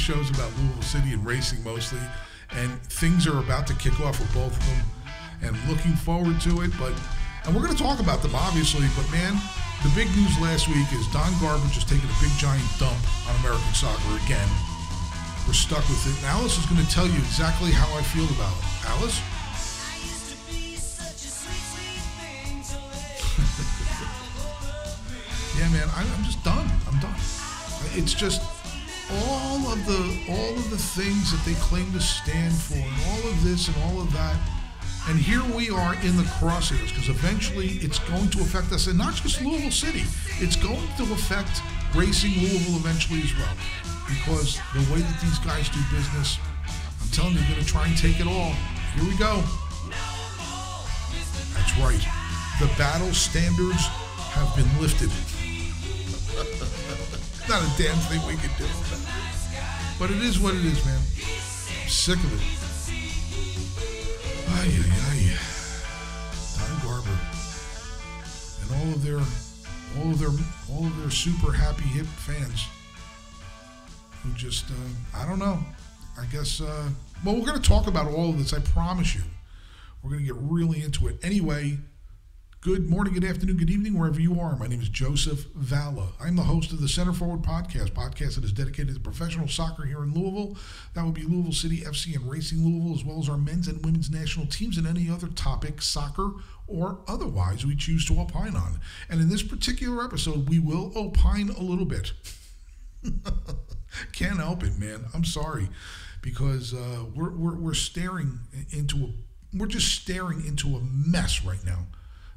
show's about Louisville City and racing mostly, and things are about to kick off with both of them, and looking forward to it. But and we're going to talk about them obviously. But man, the big news last week is Don Garbage has taking a big giant dump on American soccer again. We're stuck with it. And Alice is going to tell you exactly how I feel about it. Alice? yeah, man, I, I'm just done. I'm done. It's just all of the all of the things that they claim to stand for, and all of this and all of that. And here we are in the crosshairs because eventually it's going to affect us, and not just Louisville City. It's going to affect racing Louisville eventually as well, because the way that these guys do business, I'm telling you, they're going to try and take it all. Here we go. That's right. The battle standards have been lifted. Not a damn thing we can do. But it is what it is, man. I'm sick of it. Ay, ay, ay. Don Garber and all of their, all of their, all of their super happy hip fans who just, uh, I don't know. I guess. Uh, well, we're going to talk about all of this. I promise you. We're going to get really into it. Anyway, good morning, good afternoon, good evening, wherever you are. My name is Joseph Valla. I'm the host of the Center Forward Podcast, podcast that is dedicated to professional soccer here in Louisville. That would be Louisville City FC and Racing Louisville, as well as our men's and women's national teams and any other topic, soccer or otherwise, we choose to opine on. And in this particular episode, we will opine a little bit. Can't help it, man. I'm sorry. Because uh, we're, we're, we're staring into a we're just staring into a mess right now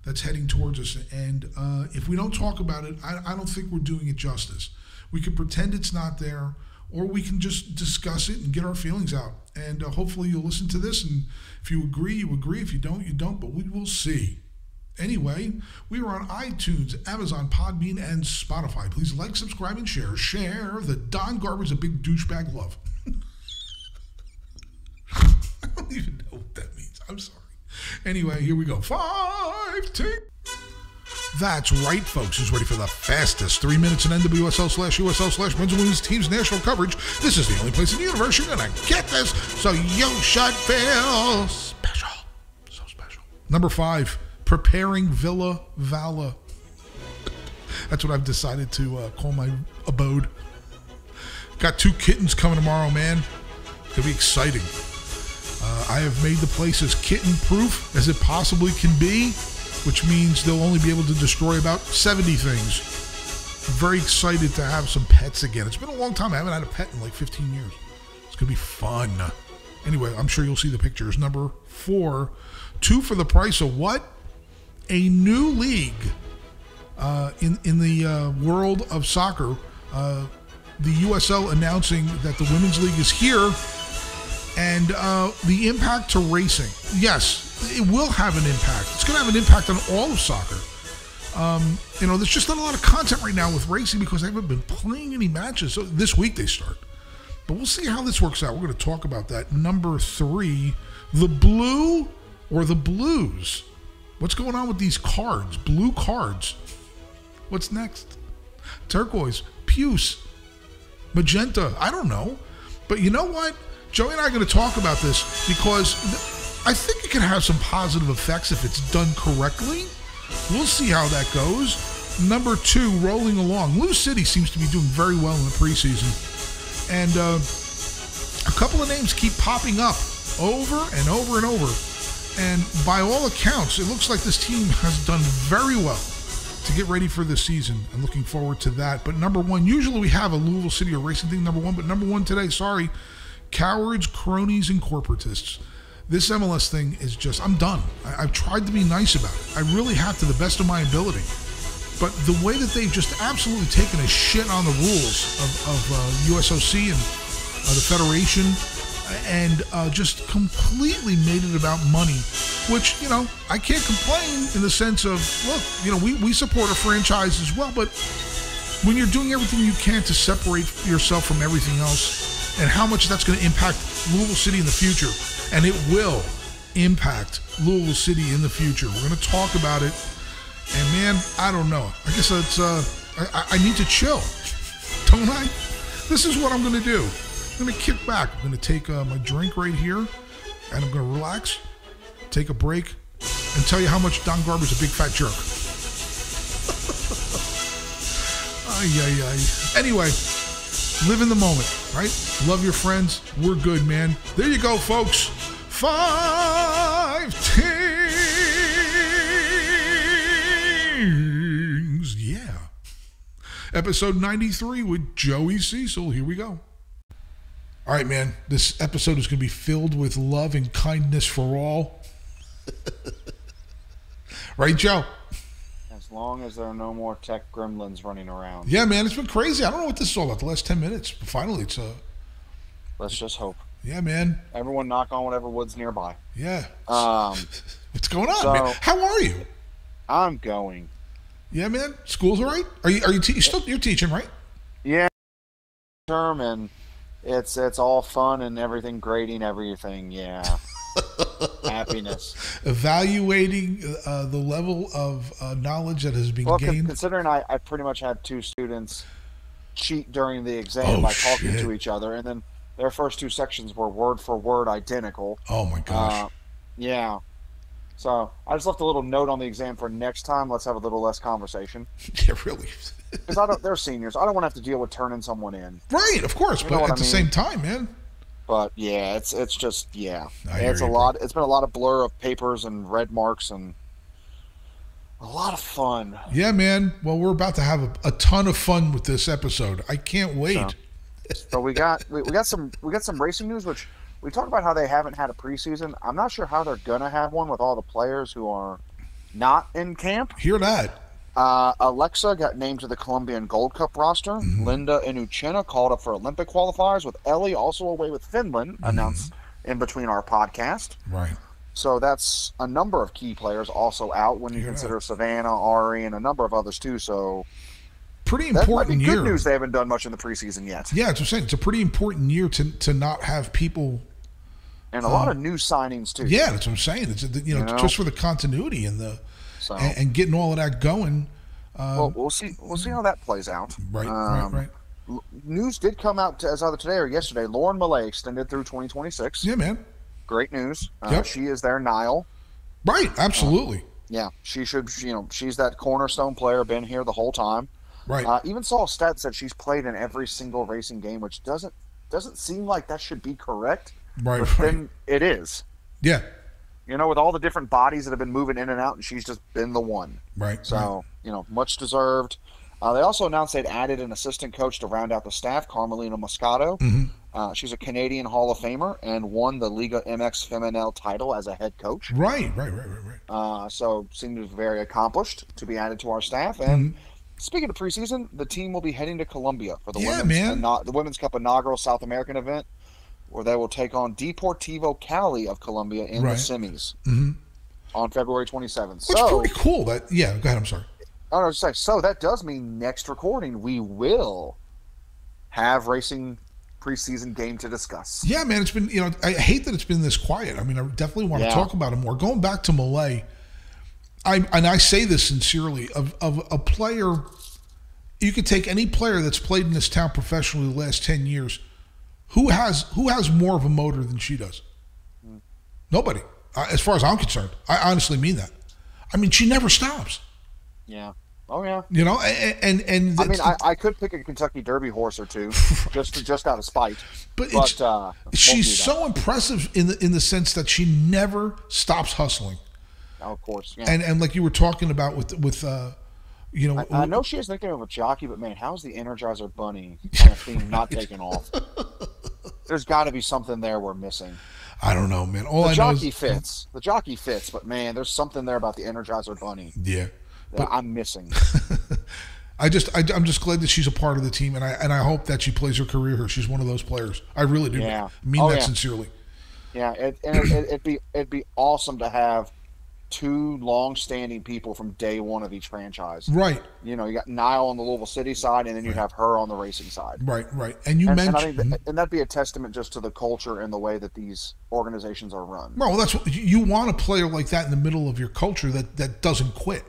that's heading towards us. And uh, if we don't talk about it, I, I, don't think we're doing it justice. We can pretend it's not there, or we can just discuss it and get our feelings out. And uh, hopefully you'll listen to this. And if you agree, you agree. If you don't, you don't. But we will see. Anyway, we are on iTunes, Amazon, Podbean, and Spotify. Please like, subscribe, and share. Share the Don Garber's a big douchebag love. I don't even know what that means. I'm sorry. Anyway, here we go. Five, tick. That's right, folks. Who's ready for the fastest three minutes in NWSL slash USL slash men's and women's teams national coverage? This is the only place in the universe you're gonna get this. So you should feel special, so special. Number five, preparing Villa Vala. That's what I've decided to uh, call my abode. Got two kittens coming tomorrow, man. It's gonna be exciting. Uh, I have made the place as kitten proof as it possibly can be, which means they'll only be able to destroy about 70 things. I'm very excited to have some pets again. It's been a long time. I haven't had a pet in like 15 years. It's going to be fun. Anyway, I'm sure you'll see the pictures. Number four, two for the price of what? A new league uh, in, in the uh, world of soccer. Uh, the USL announcing that the Women's League is here and uh, the impact to racing. Yes, it will have an impact. It's going to have an impact on all of soccer. Um, you know, there's just not a lot of content right now with racing because they haven't been playing any matches. So this week they start. But we'll see how this works out. We're going to talk about that. Number three, the blue or the blues. What's going on with these cards? Blue cards. What's next? Turquoise, puce, magenta. I don't know. But you know what? Joey and I are going to talk about this because I think it can have some positive effects if it's done correctly. We'll see how that goes. Number two, rolling along. Lou City seems to be doing very well in the preseason. And uh, a couple of names keep popping up over and over and over. And by all accounts, it looks like this team has done very well to get ready for the season. I'm looking forward to that. But number one, usually we have a Louisville City or racing thing number one, but number one today, sorry, cowards, cronies, and corporatists. This MLS thing is just, I'm done. I, have tried to be nice about it. I really have to the best of my ability. But the way that they've just absolutely taken a shit on the rules of, of uh, USOC and uh, the Federation and uh, just completely made it about money, which, you know, I can't complain in the sense of, look, you know, we, we support a franchise as well, but when you're doing everything you can to separate yourself from everything else, and how much that's going to impact Louisville City in the future. And it will impact Louisville City in the future. We're going to talk about it. And man, I don't know. I guess it's uh, I, I need to chill, don't I? This is what I'm going to do. I'm going to kick back. I'm going to take uh, my drink right here, and I'm going to relax, take a break, and tell you how much Don Garber's a big fat jerk. ay, ay, ay. Anyway, live in the moment, right? Love your friends. We're good, man. There you go, folks. Five things. Yeah. Episode 93 with Joey Cecil. Here we go. All right, man. This episode is going to be filled with love and kindness for all. right, Joe? As long as there are no more tech gremlins running around. Yeah, man. It's been crazy. I don't know what this is all about the last 10 minutes, but finally it's, uh, Let's just hope. yeah, man. Everyone knock on whatever wood's nearby. Yeah. Um, What's going on, so- man? How are you? I'm going. Yeah, man. School's all right. Are you? Are you? Te- you still? You're teaching, right? Yeah, term and it's it's all fun and everything, grading everything. Yeah, happiness. Evaluating uh, the level of uh, knowledge that has been Well, gained. considering I, I pretty much had two students cheat during the exam Oh, by talking shit. to each other, and then their first two sections were word for word identical. oh my gosh. Uh, yeah. So I just left a little note on the exam for next time. Let's have a little less conversation yeah, really. because I don't. They're seniors. I don't want to have to deal with turning someone in. right, of course, You but at what the I same time, man. But yeah, it's it's just yeah, I it's a you, bro. lot. It's been a lot of blur of papers and red marks and a lot of fun. Yeah, man. Well, we're about to have a, a ton of fun with this episode. I can't wait. So- But we got we, we got some we got some racing news, which we talked about how they haven't had a preseason. I'm not sure how they're gonna have one with all the players who are not in camp. Hear that? Uh, Alexa got named to the Colombian Gold Cup roster. Linda and Uchenna called up for Olympic qualifiers, with Ellie also away with Finland, announced in between our podcast. Right. So that's a number of key players also out when you Yeah. consider Savannah, Ari, and a number of others too. So Pretty that might important good year. news. They haven't done much in the preseason yet, Yeah, it's what I'm saying. It's a pretty important year to to not have people. and a lot of new signings too. Yeah, that's what I'm saying. It's you know, You know? just for the continuity and the So and, and getting all of that going. well, we'll see. We'll see how that plays out. Right, right, Um, right. l- News did come out as either today or yesterday. Lauren Milliet extended through 2026. Yeah, man. Great news. Uh, Yep. She is their Niall. Right. Absolutely. Yeah, she should. You know, she's that cornerstone player. Been here the whole time. right. Uh, even saw a stat that said she's played in every single racing game, which doesn't doesn't seem like that should be correct. right. But Right. then it is. Yeah. You know, with all the different bodies that have been moving in and out, and she's just been the one. Right. So, right. you know, much deserved. Uh, they also announced they'd added an assistant coach to round out the staff, Carmelina Moscato. Mm-hmm. Uh, she's a Canadian Hall of Famer and won the Liga MX Femenil title as a head coach. Right. Right. Right. Right. Right. Uh, so, seems very accomplished to be added to our staff. And Mm-hmm. speaking of preseason, the team will be heading to Colombia for the Yeah, women's man. ina- the Women's Cup inaugural South American event, where they will take on Deportivo Cali of Colombia in Right. the semis Mhm. on February 27th. Which so, is pretty cool. That yeah. Go ahead. I'm sorry. I was just so that does mean next recording we will have racing preseason game to discuss. Yeah, man. It's been you know I hate that it's been this quiet. I mean, I definitely want Yeah. to talk about it more. Going back to Milliet, I and I say this sincerely of of a player. You could take any player that's played in this town professionally the last ten years. Who has who has more of a motor than she does? Nobody, uh, as far as I'm concerned. I honestly mean that. I mean, she never stops. Yeah. Oh yeah. You know, and and, and I mean, I, I could pick a Kentucky Derby horse or two, just just out of spite. But But, uh, she's so impressive in the in the sense that she never stops hustling. Oh, of course. Yeah. And and like you were talking about with with uh, you know, I, I know she has nickname of a jockey, but man, how's the Energizer Bunny kind of theme not taking off? There's got to be something there we're missing. I don't know, man. All The I know jockey is fits. The jockey fits, but man, there's something there about the Energizer Bunny yeah. that I'm missing. I just I, I'm just glad that she's a part of the team, and I and I hope that she plays her career here. She's one of those players. I really do. Yeah. mean Oh, that yeah. sincerely. Yeah, it, and it, it, it'd be it'd be awesome to have two long-standing people from day one of each franchise. Right, You know, you got Niall on the Louisville City side, and then you have her on the racing side. right, right. And you And, and mentioned. think that, and that'd be a testament just to the culture and the way that these organizations are run. Well, that's what you want a player like that in the middle of your culture that that doesn't quit.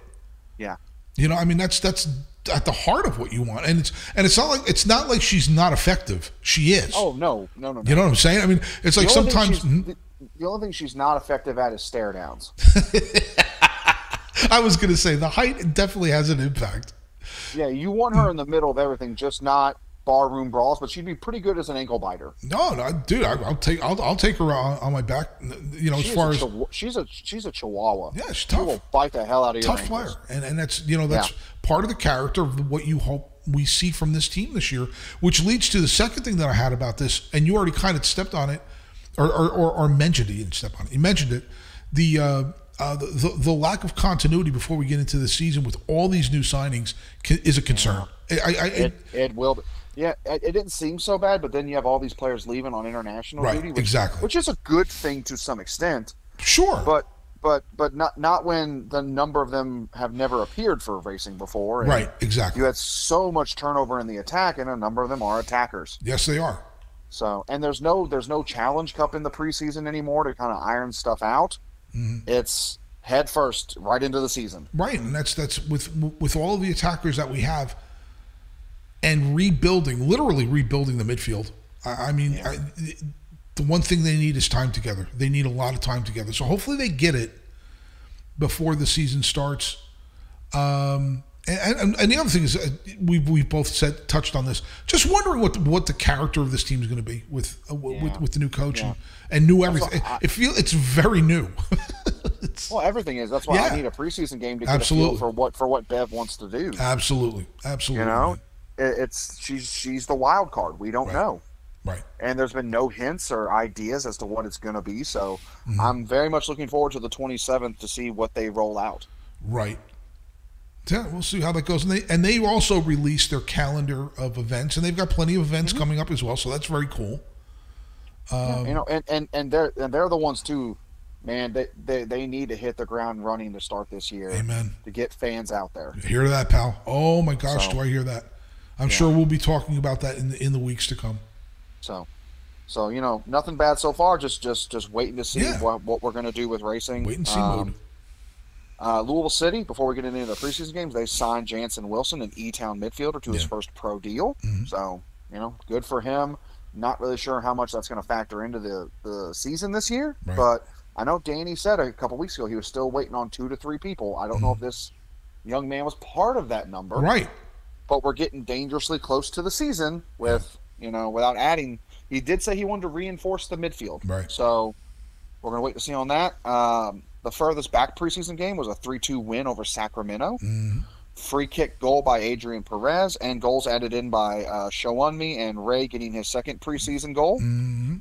Yeah. You know, I mean, that's that's at the heart of what you want, and it's and it's not like it's not like she's not effective. She is. Oh no, no, no, no. You know what I'm saying? I mean, it's like The thing sometimes the, only thing she's not effective at is stare downs. I was going to say the height definitely has an impact. Yeah, you want her in the middle of everything, just not barroom brawls. But she'd be pretty good as an ankle biter. No, no, dude, I, I'll take I'll, I'll take her on, on my back. You know, She as far as she's a she's a chihuahua. Yeah, she's She will bite the hell out of your tough player, and and that's you know that's Yeah. part of the character of what you hope we see from this team this year, which leads to the second thing that I had about this, and you already kind of stepped on it, or or, or, or mentioned it. You didn't step on it. You mentioned it. The uh, uh, the, the the lack of continuity before we get into the season with all these new signings can, is a concern. I, I, I It it will. Be. Yeah, it, it didn't seem so bad, but then you have all these players leaving on international Right, duty, which, exactly. which is a good thing to some extent. sure, But but but not not when the number of them have never appeared for racing before. right, exactly. You had so much turnover in the attack, and a number of them are attackers. yes, they are. So, and there's no there's no challenge cup in the preseason anymore to kind of iron stuff out. Mm-hmm. It's head first right into the season. Right, and that's that's with with all of the attackers that we have, and rebuilding, literally rebuilding the midfield. I, I mean, I, the one thing they need is time together. They need a lot of time together. So hopefully they get it before the season starts. Um, and, and, and the other thing is, uh, we we both said touched on this. Just wondering what the, what the character of this team is going to be with uh, with, Yeah. with the new coach Yeah. and, and new everything. I- it feel it's very new. It's- Well, everything is. That's why Yeah. I need a preseason game to get a Absolutely. feel for what for what Bev wants to do. absolutely, absolutely. You know, It- it's she's she's the wild card. We don't Right. know. right? and there's been no hints or ideas as to what it's going to be. So Mm-hmm. I'm very much looking forward to the 27th to see what they roll out. Right. Yeah, we'll see how that goes. And they and they also released their calendar of events, and they've got plenty of events Mm-hmm. coming up as well. So that's very cool. Um, you know, and, and, and they're and they're the ones too, man. They, they they need to hit the ground running to start this year Amen. to get fans out there. Hear that, pal? Oh my gosh, So- do I hear that? I'm sure we'll be talking about that in the, in the weeks to come. So, so you know, nothing bad so far. Just just just waiting to see Yeah. what what we're going to do with racing. Wait and see Um, mode. Uh, Louisville City, before we get into the preseason games, they signed Jansen Wilson, an E-Town midfielder, to his first pro deal. Mhm. So, you know, good for him. Not really sure how much that's going to factor into the, the season this year, Right. but I know Danny said a couple weeks ago he was still waiting on two to three people. I don't know if this young man was part of that number, Mm-hmm. Right. but we're getting dangerously close to the season with, you know, without adding. He did say he wanted to reinforce the midfield. Right. So we're going to wait to see on that. Um, the furthest back preseason game was a 3 2 win over Sacramento. Mhm. Free kick goal by Adrian Perez, and goals added in by uh, Shawunmi and Ray getting his second preseason goal. Mhm.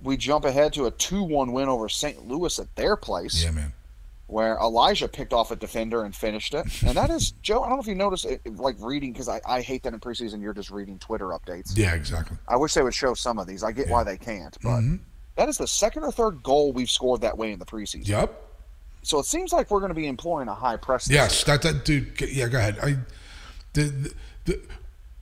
We jump ahead to a 2 1 win over St. Louis at their place, Yeah, man. where Elijah picked off a defender and finished it. And that is, Joe, I don't know if you noticed, it, like reading, because I, I hate that in preseason you're just reading Twitter updates. Yeah, exactly. I wish they would show some of these. I get why they can't, but Mhm. That is the second or third goal we've scored that way in the preseason. Yep. So it seems like we're going to be employing a high press. Yes, that that dude. Yeah, go ahead. I the the,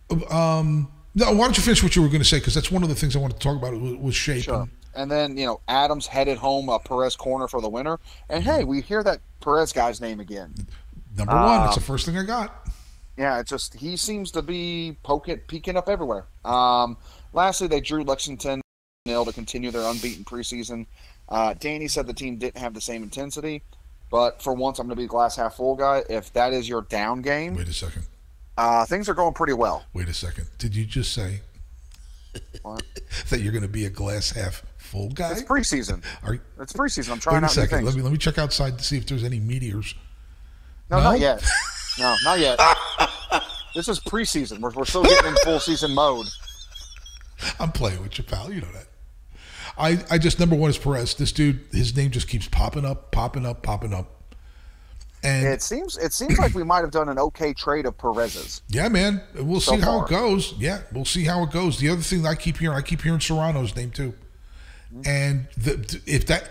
the um. No, why don't you finish what you were going to say? Because that's one of the things I wanted to talk about was, was shape. Sure. and- And then, you know, Adams headed home a Perez corner for the winner. And hey, we hear that Perez guy's name again. number one. That's the Um, first thing I got. Yeah, it's just he seems to be poking, peeking up everywhere. Um, lastly, they drew Lexington to continue their unbeaten preseason. Uh, Danny said the team didn't have the same intensity, but for once, I'm going to be a glass half full guy. If that is your down game, Wait a second. uh, things are going pretty well. Wait a second. Did you just say that you're going to be a glass half full guy? It's preseason. Are, It's preseason. I'm trying wait a out second. things. Let me let me check outside to see if there's any meteors. No, No? not yet. No, not yet. this is preseason. We're, we're still getting in full season mode. I'm playing with you, pal. You know that. I, I just number one is Perez. This dude, his name just keeps popping up, popping up, popping up. And It seems it seems like we might have done an okay trade of Perez's. yeah, man, we'll So see how far. it goes. Yeah, we'll see how it goes. The other thing that I keep hearing, I keep hearing Serrano's name too. Mm-hmm. And the, if that,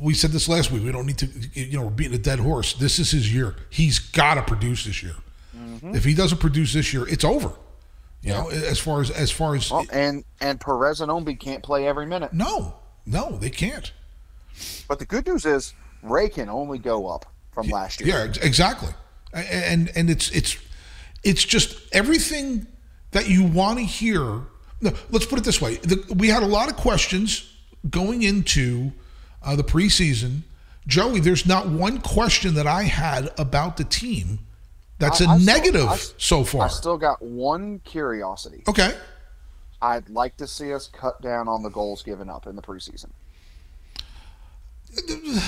we said this last week, we don't need to, you know, we're beating a dead horse. This is his year. He's got to produce this year. Mm-hmm. If he doesn't produce this year, it's over. You know, as far as as far as Well, and and Perez and Ownby can't play every minute. no, no, they can't. But the good news is Ray can only go up from last year. Yeah, exactly. And and it's it's it's just everything that you want to hear. No, let's put it this way: the, we had a lot of questions going into uh, the preseason. Joey, there's not one question that I had about the team that's a I- I still- negative I- so far. I still got one curiosity. okay. I'd like to see us cut down on the goals given up in the preseason.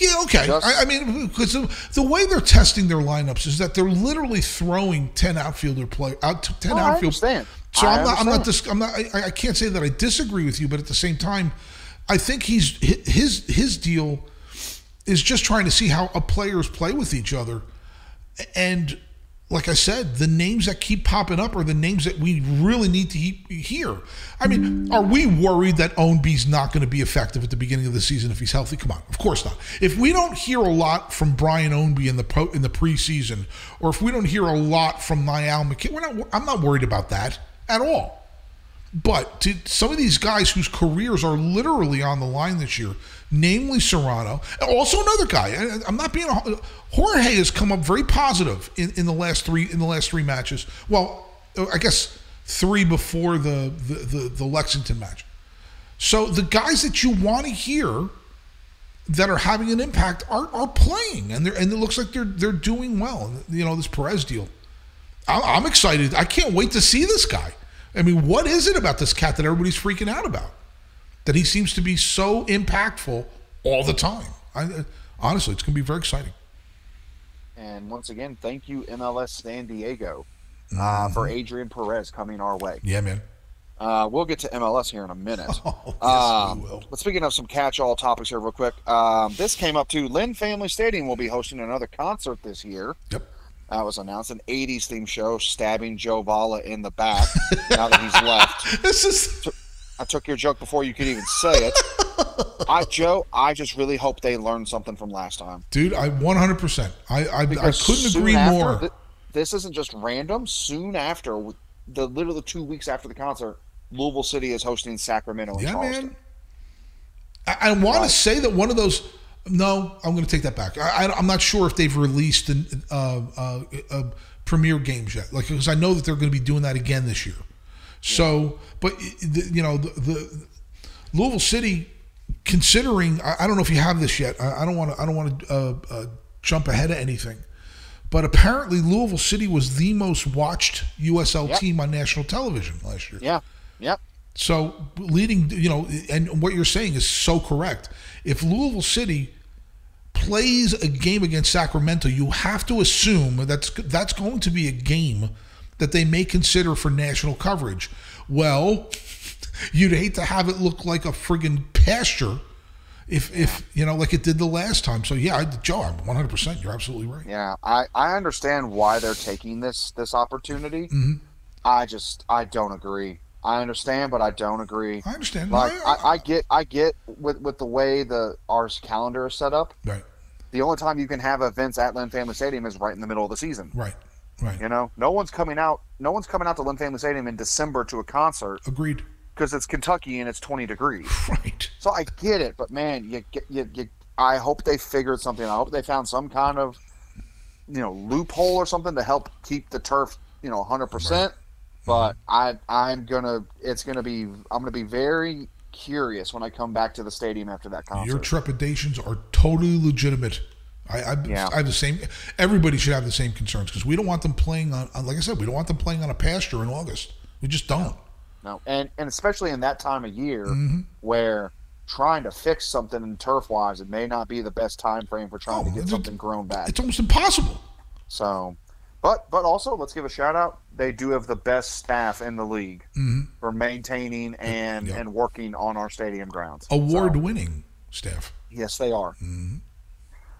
Yeah, okay. Just- I, I mean, because the, the way they're testing their lineups is that they're literally throwing ten outfielder play out to ten Oh, I outfield. understand. So I I'm not. I'm not. Dis, I'm not. I, I can't say that I disagree with you, but at the same time, I think he's his his deal is just trying to see how a players play with each other, and like I said, the names that keep popping up are the names that we really need to he- hear. I mean, are we worried that Ownby's not going to be effective at the beginning of the season if he's healthy? Come on, of course not. If we don't hear a lot from Brian Ownby in the po- in the preseason, or if we don't hear a lot from Niall McCabe, we're not. I'm not worried about that at all. But to some of these guys whose careers are literally on the line this year, namely Serrano, also another guy. I'm not being a, Jorge has come up very positive in, in the last three in the last three matches. Well, uh, I guess three before the the, the, the Lexington match. So the guys that you want to hear that are having an impact are, are playing, and they're and it looks like they're they're doing well. You know this Perez deal. I'm excited. I can't wait to see this guy. I mean, what is it about this cat that everybody's freaking out about? That he seems to be so impactful all the time. I, honestly, it's going to be very exciting. And once again, thank you MLS San Diego uh, for Adrian Perez coming our way. Yeah, man. Uh, we'll get to MLS here in a minute. Oh, yes, Um, we will. But speaking of some catch-all topics here, real quick, um, this came up too. Lynn Family Stadium will be hosting another concert this year. Yep. That was announced an '80s theme show, stabbing Joe Vala in the back. now that he's left, This is I took your joke before you could even say it. I, Joe, I just really hope they learned something from last time. dude. I 100. percent I I, I couldn't agree after, more. th- this isn't just random. Soon after, the literally two weeks after the concert, Louisville City is hosting Sacramento Yeah, Charleston. man. I, I want Right. to say that one of those. No, I'm going to take that back. I, I'm not sure if they've released an, uh, uh, uh, premiere games yet. Like because I know that they're going to be doing that again this year. So, but you know the, the Louisville City, considering I, I don't know if you have this yet. I, I don't want to. I don't want to uh, uh, jump ahead of anything. But apparently, Louisville City was the most watched USL Yep. team on national television last year. Yeah, yep. So leading, you know, and what you're saying is so correct. If Louisville City plays a game against Sacramento, you have to assume that's that's going to be a game that they may consider for national coverage. Well, you'd hate to have it look like a friggin' pasture if if you know like it did the last time. So yeah, I, Joe, I'm 100. percent You're absolutely right. Yeah, I, I understand why they're taking this this opportunity. Mm-hmm. I just I don't agree. I understand, but I don't agree. I understand. Like I- I, I get I get with with the way the our calendar is set up. right, The only time you can have events at Lynn Family Stadium is right in the middle of the season. right, right. You know, no one's coming out. No one's coming out to Lynn Family Stadium in December to a concert Agreed. because it's Kentucky and it's 20 degrees. Right. So I get it, but man, you get you, you I hope they figured something. I hope they found some kind of you know loophole or something to help keep the turf you know 100. percent But mm-hmm. I I'm gonna it's gonna be I'm gonna be very curious when I come back to the stadium after that concert. Your trepidations are totally legitimate. I, I, Yeah. I have the same. Everybody should have the same concerns because we don't want them playing on, on. Like I said, we don't want them playing on a pasture in August. We just don't. No, and and especially in that time of year Mm-hmm. where trying to fix something in turf wise, it may not be the best time frame for trying Oh, to get something grown back. It's almost impossible. So, but but also let's give a shout out. They do have the best staff in the league for maintaining and Mm-hmm. And working on our stadium grounds. Award So, winning staff. yes, they are. Mm-hmm.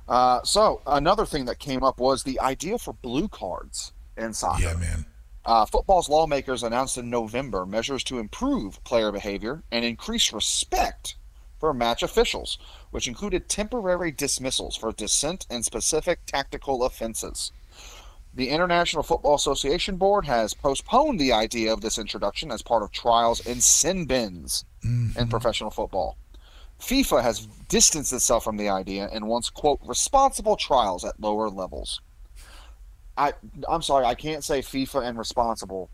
Uh, so another thing that came up was the idea for blue cards in soccer. Yeah, man. Uh, football's lawmakers announced in November measures to improve player behavior and increase respect for match officials, which included temporary dismissals for dissent and specific tactical offenses. The International Football Association Board has postponed the idea of this introduction as part of trials in sin bins in professional football. FIFA has distanced itself from the idea and wants, quote, responsible trials at lower levels. I, I'm sorry, I can't say FIFA and responsible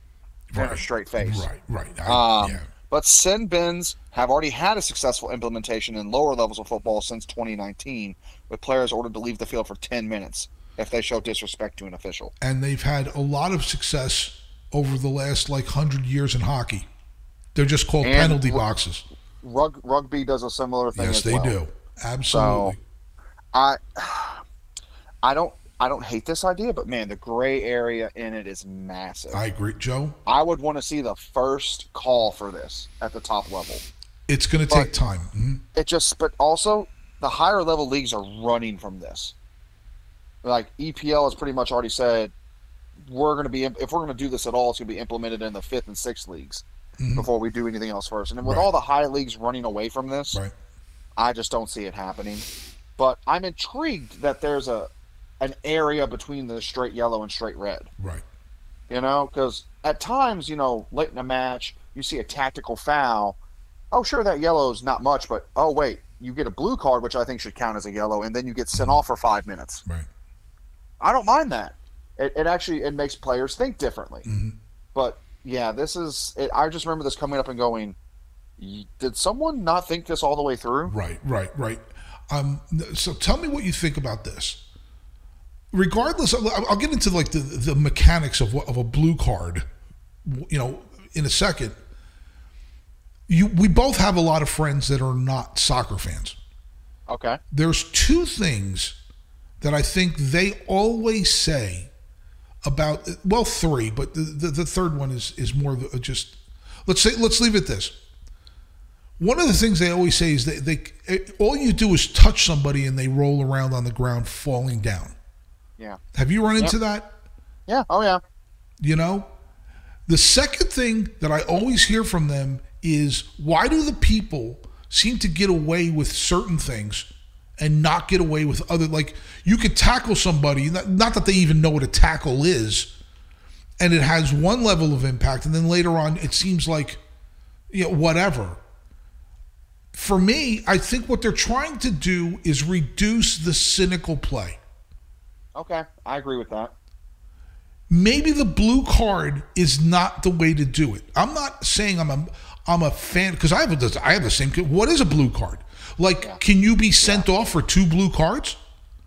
in a straight face. Right, right. I, Um, yeah. But sin bins have already had a successful implementation in lower levels of football since 2019, with players ordered to leave the field for 10 minutes if they show disrespect to an official. And they've had a lot of success over the last like hundred years in hockey. They're just called And penalty w- boxes. Rug, rugby does a similar thing. Yes, as they well. do. Absolutely. So, I, I don't, I don't hate this idea, but man, the gray area in it is massive. I agree, Joe. I would want to see the first call for this at the top level. It's going to take time. Mhm. It just, but also the higher level leagues are running from this. Like EPL has pretty much already said, we're going to be if we're going to do this at all, it's going to be implemented in the fifth and sixth leagues Mhm. before we do anything else first. And then with Right. all the high leagues running away from this, Right. I just don't see it happening. But I'm intrigued that there's a an area between the straight yellow and straight red. Right. You know, because at times, you know, late in a match, you see a tactical foul. Oh, sure, that yellow is not much, but oh wait, you get a blue card, which I think should count as a yellow, and then you get sent off for five minutes. Right. I don't mind that. It, it actually it makes players think differently. Mhm. But yeah, this is. It, I just remember this coming up and going. Did someone not think this all the way through? Right, right, right. Um, so tell me what you think about this. Regardless, of, I'll get into like the, the mechanics of what, of a blue card, you know, in a second. You, we both have a lot of friends that are not soccer fans. Okay. There's two things that I think they always say about well, three, but the, the, the third one is is more the- just let's say let's leave it this. One of the things they always say is that they all you do is touch somebody and they roll around on the ground falling down. Yeah. Have you run into that? Yeah. Oh yeah. You know? The second thing that I always hear from them is why do the people seem to get away with certain things and not get away with other like you could tackle somebody not, not that they even know what a tackle is and it has one level of impact and then later on it seems like you know whatever for me i think what they're trying to do is reduce the cynical play Okay. I agree with that. maybe the blue card is not the way to do it. I'm not saying I'm a I'm a fan because I have a, I have the same. What is a blue card? Like, Yeah. can you be sent off for two blue cards?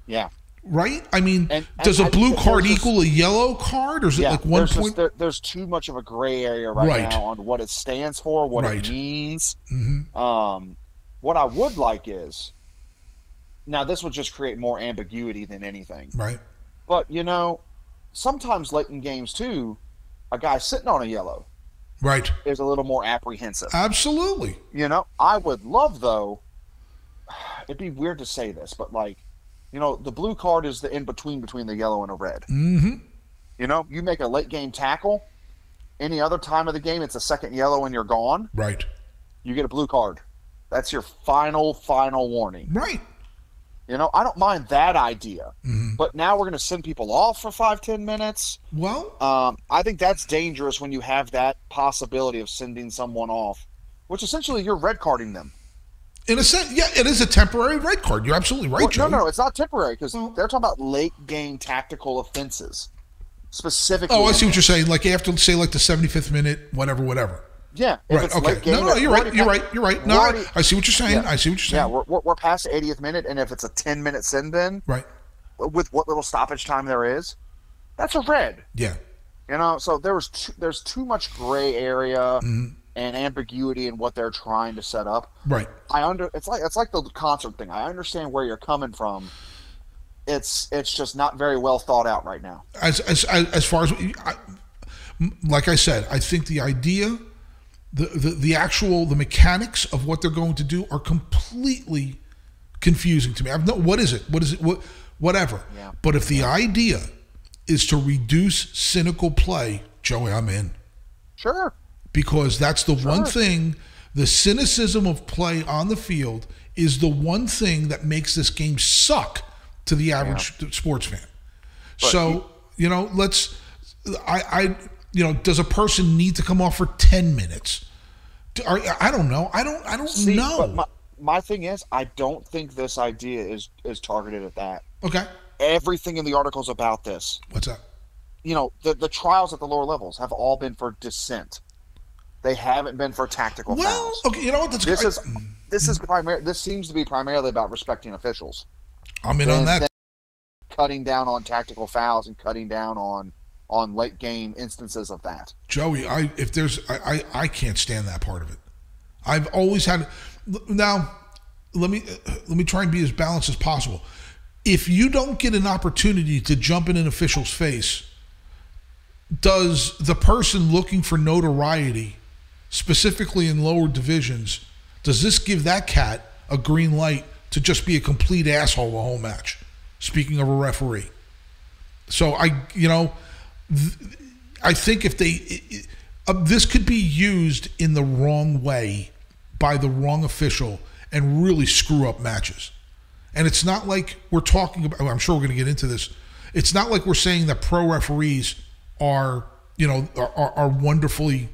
Yeah. Right? I mean, And- does and a blue card equal a yellow card, or is it like one there's, point? there, there's too much of a gray area right, Right. now on what it stands for, what Right. it means. Mhm. Um, what I would like is now this would just create more ambiguity than anything. Right? But you know, sometimes late in games too, a guy sitting on a yellow Right? is a little more apprehensive. Absolutely. You know, I would love though. It'd be weird to say this, but like, you know, the blue card is the in between between the yellow and a red. hmm You know, you make a late game tackle. Any other time of the game, it's a second yellow and you're gone. Right? You get a blue card. That's your final, final warning. Right? You know, I don't mind that idea. Mhm. But now we're going to send people off for five, ten minutes. Well, Um, I think that's dangerous when you have that possibility of sending someone off, which essentially you're red carding them. in a sense, yeah, it is a temporary red card. You're absolutely right, Well, Joe. no, no, it's not temporary because Well- they're talking about late game tactical offenses, specifically. Oh, I see what you're saying. Like after, say, like the 75th minute, whatever, whatever. Yeah, if Right. it's Okay. game, No, no, you're right. You're right. You're right. No, I, already- I see what you're saying. Yeah. I see what you're saying. we're, we're, we're past the 80th minute, and if it's a 10 minute send in right. with what little stoppage time there is, that's a red. Yeah. You know, so there was too, there's too much gray area Mm-hmm. and ambiguity in what they're trying to set up. Right. I under it's like it's like the concert thing. I understand where you're coming from. It's it's just not very well thought out right now. As as as, as far as I, like I said, I think the idea, the, the the actual the mechanics of what they're going to do are completely confusing to me. I've no what is it? What is it? What whatever. Yeah. But if the idea is to reduce cynical play, Joey, I'm in. Sure. because that's the one thing The cynicism of play on the field is the one thing that makes this game suck to the average sports fan. so, you know, let's I I you know, does a person need to come off for 10 minutes? Are- I don't know. I don't I don't See, know. but my, my thing is, I don't think this idea is is targeted at that. okay. Everything in the articles about this, What's that? you know, the the trials at the lower levels have all been for dissent. They haven't been for tactical Well, fouls. okay, you know what? That's This I- is this is primary. This seems to be primarily about respecting officials. I'm in on that. cutting down on tactical fouls and cutting down on on late game instances of that. Joey, I if there's I, I I can't stand that part of it. I've always had now let me let me try and be as balanced as possible. If you don't get an opportunity to jump in an official's face, does the person looking for notoriety, specifically in lower divisions, does this give that cat a green light to just be a complete asshole the whole match? Speaking of a referee. So I, you know, I think if they, it, it- uh, this could be used in the wrong way by the wrong official and really screw up matches. And it's not like we're talking about, I'm sure we're going to get into this. It's not like we're saying that pro referees are, you know, are, are, are wonderfully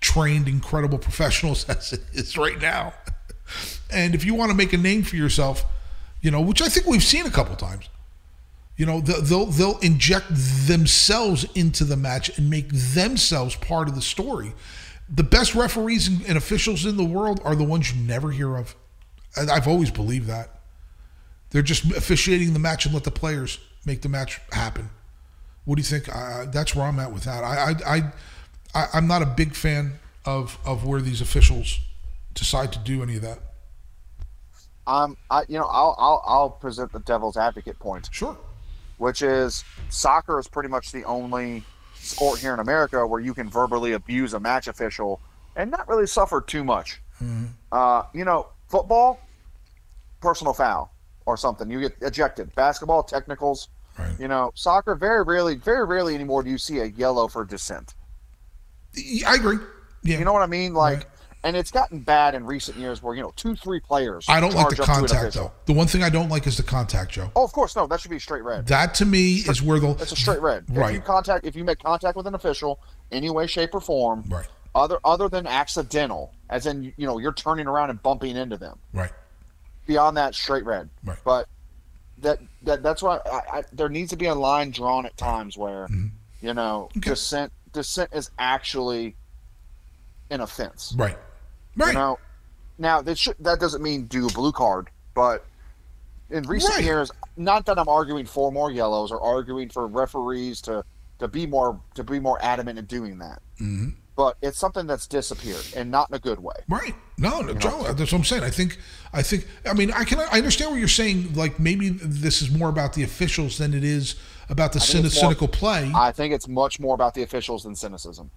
trained, incredible professionals as it is right now. And if you want to make a name for yourself, you know, which I think we've seen a couple times, you know, they'll, they'll inject themselves into the match and make themselves part of the story. The best referees and, officials in the world are the ones you never hear of. And I've always believed that. They're just officiating the match and let the players make the match happen. What do you think? I, that's where I'm at with that. I, I, I, I, I'm not a big fan of of where these officials decide to do any of that. Um, I you know I'll I'll, I'll present the devil's advocate point, Sure. Which is soccer is pretty much the only sport here in America where you can verbally abuse a match official and not really suffer too much. Uh, you know, football, personal foul or something, you get ejected. Basketball, technicals. Right. You know, soccer, very rarely, very rarely anymore do you see a yellow for dissent. I agree. Yeah. You know what I mean? Like, Right. And it's gotten bad in recent years where you know two, three players. I don't like the charge up to an contact though. The one thing I don't like is the contact, Joe. Oh, of course, no, that should be straight red. That to me is where the It's a straight red. If you Right. contact, if you make contact with an official, any way, shape, or form, Right. other other than accidental, as in you know you're turning around and bumping into them. Right. Beyond that, straight red. Right. But that that that's why I, I, there needs to be a line drawn at times where Mm-hmm. you know dissent dissent is actually an offense. Right. Right. You know, now that should, that doesn't mean do a blue card, but in recent Right. years, not that I'm arguing for more yellows or arguing for referees to to be more to be more adamant in doing that, Mm-hmm. but it's something that's disappeared and not in a good way. Right. No, no Joe, that's what I'm saying. I think, I think, I mean, I can, I understand what you're saying. Like maybe this is more about the officials than it is about the think more- cynical play. I think it's much more about the officials than cynicism.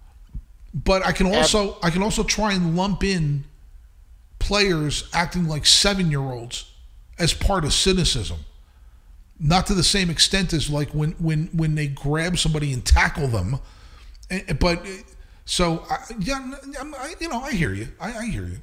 But I can also, I can also try and lump in players acting like seven year olds as part of cynicism. Not to the same extent as like when when when they grab somebody and tackle them, but uh, so I, yeah, I'm- you know, I hear you. I, I hear you.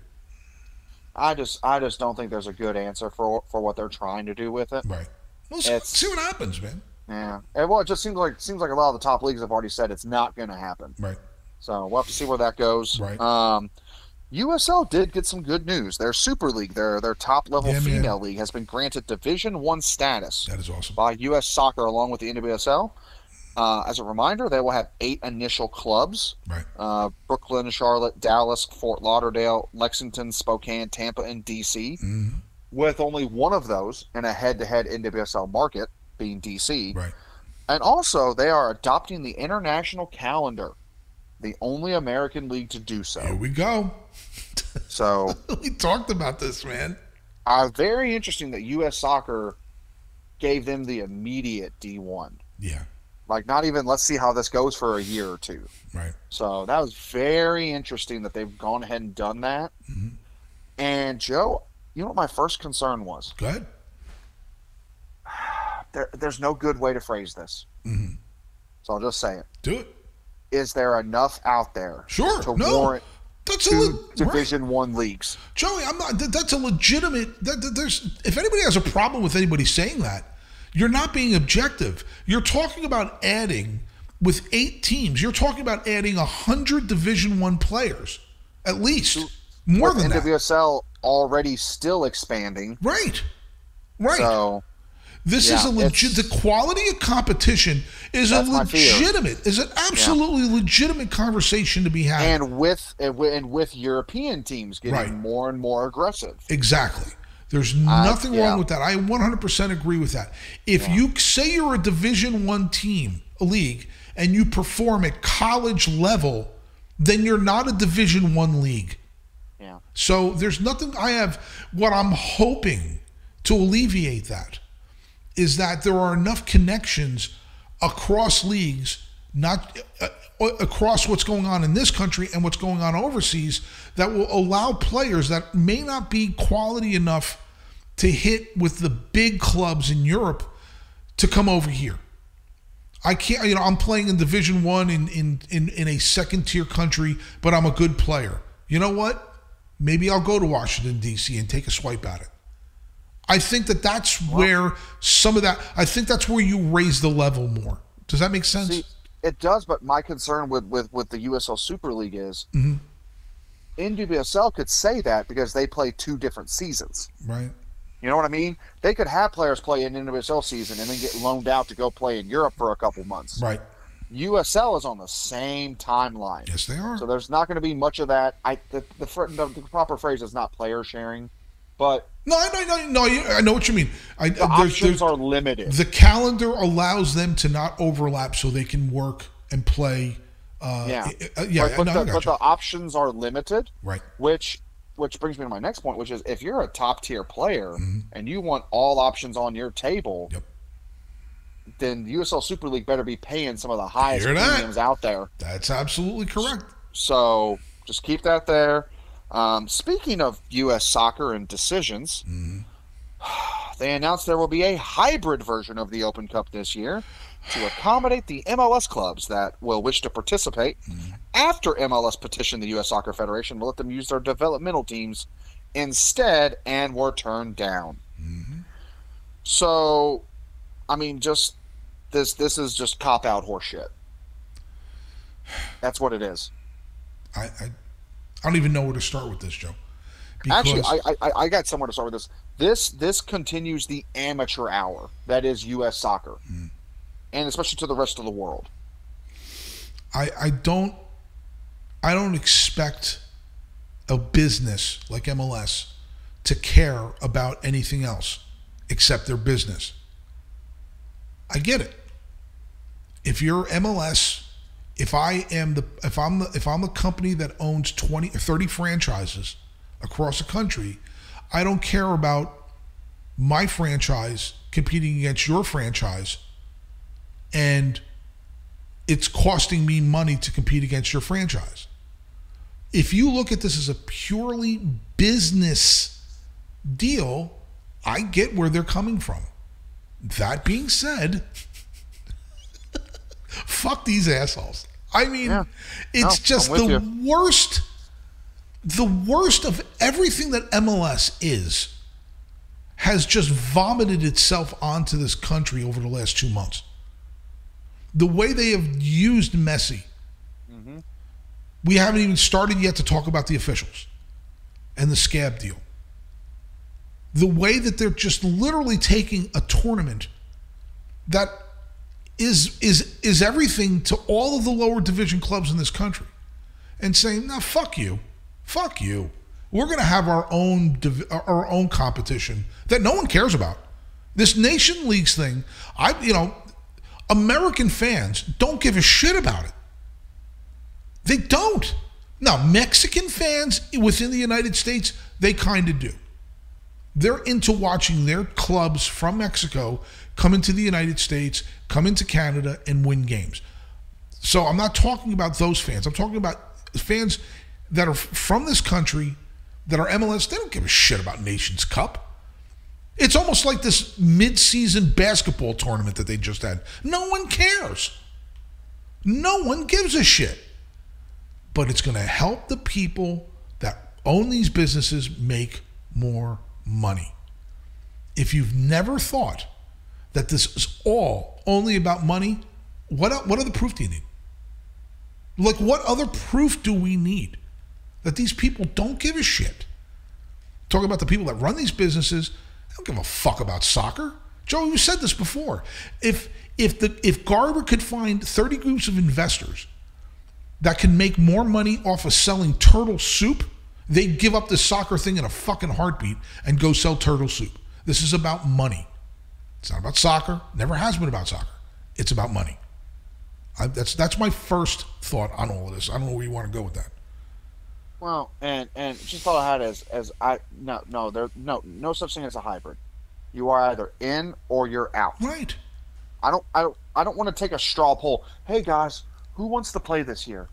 I just I just don't think there's a good answer for for what they're trying to do with it. Right. Well, see, It's- see what happens, man. Yeah, and well, it just seems like seems like a lot of the top leagues have already said it's not going to happen. Right. So we'll have to see where that goes. Right. Um, USL did get some good news. Their Super League, their their top level Yeah, man. female league, has been granted Division One status That is awesome. by U.S. Soccer along with the NWSL. Uh, as a reminder, they will have eight initial clubs: Right. uh, Brooklyn, Charlotte, Dallas, Fort Lauderdale, Lexington, Spokane, Tampa, and DC. Mhm. With only one of those in a head-to-head NWSL market, being DC. Right. And also, they are adopting the international calendar, the only American league to do so. Here we go. So, we talked about this, man. uh, very interesting that U.S. Soccer gave them the immediate D1. Yeah. Like, not even let's see how this goes for a year or two. Right. So that was very interesting that they've gone ahead and done that. Mm-hmm. And Joe, you know what my first concern was? Go ahead. There, there's no good way to phrase this. Mm-hmm. So I'll just say it. Do it. Is there enough out there Sure. to No. warrant That's a two le- right. Division One leagues. Joey, I'm not. That, that's a legitimate. That, that- there's if anybody has a problem with anybody saying that, you're not being objective. You're talking about adding with eight teams. You're talking about adding hundred Division One players, at least more With than that. NWSL already still expanding. Right, right. So This Yeah, is a legit. The quality of competition is a That's my fear. legitimate. Is an absolutely legitimate conversation to be had. and with and with- and with European teams getting Right. more and more aggressive. Exactly. There's nothing yeah. wrong with that. I 100% agree with that. If you say you're a Division One team, a league, and you perform at college level, then you're not a Division One league. Yeah. So there's nothing. I have what I'm hoping to alleviate that is that there are enough connections across leagues, not uh, across what's going on in this country and what's going on overseas, that will allow players that may not be quality enough to hit with the big clubs in Europe to come over here. I can't, you know, I'm playing in Division One in, in in in a second tier country, but I'm a good player. You know what? Maybe I'll go to Washington D.C. and take a swipe at it. I think that that's where some of that. I think that's where you raise the level more. Does that make sense? See, it does, but my concern with with with the USL Super League is Mhm. NWSL could say that because they play two different seasons. right. You know what I mean? They could have players play an NWSL season and then get loaned out to go play in Europe for a couple months. Right. USL is on the same timeline. Yes, they are. So there's not going to be much of that. I the the, the, the proper phrase is not player sharing, but no, I know, no, no, I know what you mean. I, the there's, options there's, are limited. the calendar allows them to not overlap, so they can work and play. Uh, Yeah. uh, yeah. but, but, no, the, but the options are limited. right. Which which brings me to my next point, which is if you're a top tier player Mm-hmm. and you want all options on your table, Yep. then the USL Super League better be paying some of the highest premiums out there. That's absolutely correct. So just keep that there. Um, speaking of U.S. soccer and decisions, Mm-hmm. they announced there will be a hybrid version of the Open Cup this year to accommodate the MLS clubs that will wish to participate. Mm-hmm. After MLS petitioned the U.S. Soccer Federation to let them use their developmental teams instead and were turned down. Mm-hmm. So, I mean, just this this is just cop out horseshit. That's what it is. I, I, I don't even know where to start with this, Joe. Actually, I, I I got somewhere to start with this. This this continues the amateur hour that is U.S. soccer, hmm. and especially to the rest of the world. I, I don't I don't expect a business like MLS to care about anything else except their business. I get it. If you're MLS, if I am the if I'm the if I'm the company that owns 20 or 30 franchises across the country, I don't care about my franchise competing against your franchise and it's costing me money to compete against your franchise. If you look at this as a purely business deal, I get where they're coming from. That being said, fuck these assholes. I mean, Yeah. it's No, just the worst the worst of everything that MLS is has just vomited itself onto this country over the last two months. The way they have used Messi, we haven't even started yet to talk about the officials and the scab deal. The way that they're just literally taking a tournament that is is is everything to all of the lower division clubs in this country and saying, "No, fuck you, fuck you. We're going to have our own div- our own competition that no one cares about. This nation leagues thing, I you know, American fans don't give a shit about it. They don't. Now, Mexican fans within the United States, they kind of do. They're into watching their clubs from Mexico come into the United States, come into Canada, and win games. So I'm not talking about those fans. I'm talking about fans that are from this country that are MLS. They don't give a shit about Nations Cup. It's almost like this mid-season basketball tournament that they just had. No one cares. No one gives a shit. but it's going to help the people that own these businesses make more money. If you've never thought that this is all only about money, what what other proof do you need? Like what other proof do we need that these people don't give a shit? Talking about the people that run these businesses, they don't give a fuck about soccer. Joe, you said this before. If if the if Garber could find 30 groups of investors that can make more money off of selling turtle soup, they'd give up the soccer thing in a fucking heartbeat and go sell turtle soup. This is about money. It's not about soccer. Never has been about soccer. It's about money. I, that's that's my first thought on all of this. I don't know where you want to go with that. Well, and and just thought I had as as I no no there no no such thing as a hybrid. You are either in or you're out. Right. I don't I don't I don't want to take a straw poll. Hey guys, who wants to play this year?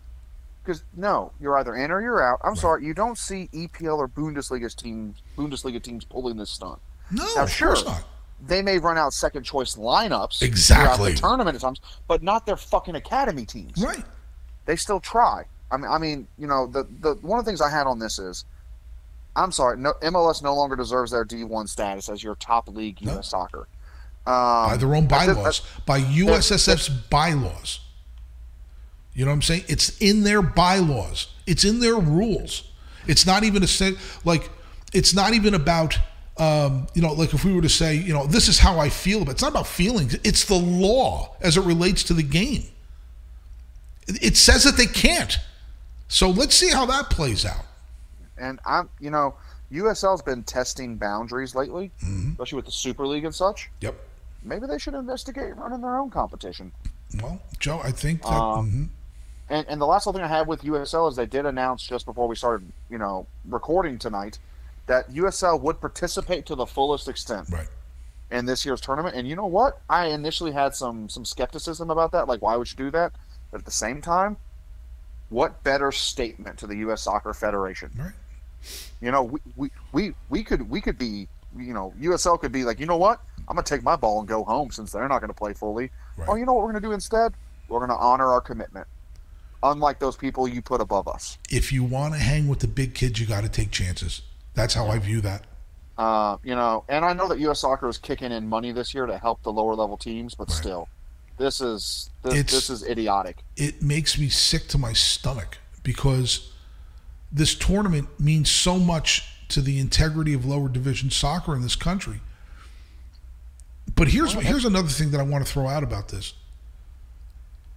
Because no, you're either in or you're out. I'm sorry, you don't see EPL or Bundesliga teams Bundesliga teams pulling this stunt. No, Now, of sure. course not. They may run out second choice lineups Exactly. throughout the tournament at times, but not their fucking academy teams. Right. They still try. I mean, I mean, you know, the the one of the things I had on this is, I'm sorry, no MLS no longer deserves their D1 status as your top league No. U.S. soccer. Um, by their own that's it- bylaws, by USSF's bylaws. You know what I'm saying? It's in their bylaws. It's in their rules. It's not even a like it's not even about um, you know like if we were to say you know this is how I feel about. It's not about feelings. It's the law as it relates to the game. It says that they can't. So let's see how that plays out. And I'm, you know, USL's been testing boundaries lately, Mm-hmm. especially with the Super League and such. Yep. Maybe they should investigate running their own competition. Well, Joe, I think that Um, mhm. And, and the last little thing I have with USL is they did announce just before we started, you know, recording tonight, that USL would participate to the fullest extent right. in this year's tournament. And you know what? I initially had some some skepticism about that. Like, why would you do that? But at the same time, what better statement to the U.S. Soccer Federation? Right. You know, we, we, we, we could we could be, you know, USL could be like, you know what? I'm gonna take my ball and go home since they're not gonna play fully. Right. Oh, you know what we're gonna do instead? We're gonna honor our commitment, unlike those people you put above us. If you want to hang with the big kids, you got to take chances. That's how I view that. Uh, you know, and I know that U.S. Soccer is kicking in money this year to help the lower level teams, but Right. still, this is this, this is idiotic. it makes me sick to my stomach because this tournament means so much to the integrity of lower division soccer in this country. But here's here's another thing that I want to throw out about this.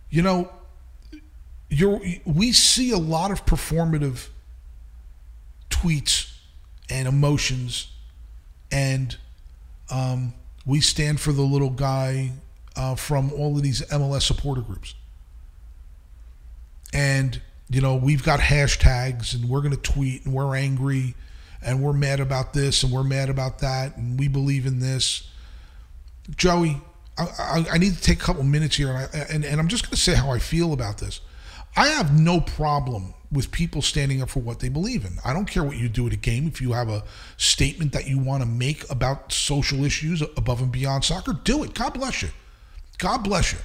You know, you're we see a lot of performative tweets and emotions, and um, we stand for the little guy uh, from all of these MLS supporter groups. And you know we've got hashtags and we're going to tweet and we're angry and we're mad about this and we're mad about that and we believe in this. Joey i, I, I need to take a couple minutes here and, I, and, and i'm just going to say how i feel about this i have no problem with people standing up for what they believe in i don't care what you do at a game if you have a statement that you want to make about social issues above and beyond soccer do it god bless you god bless you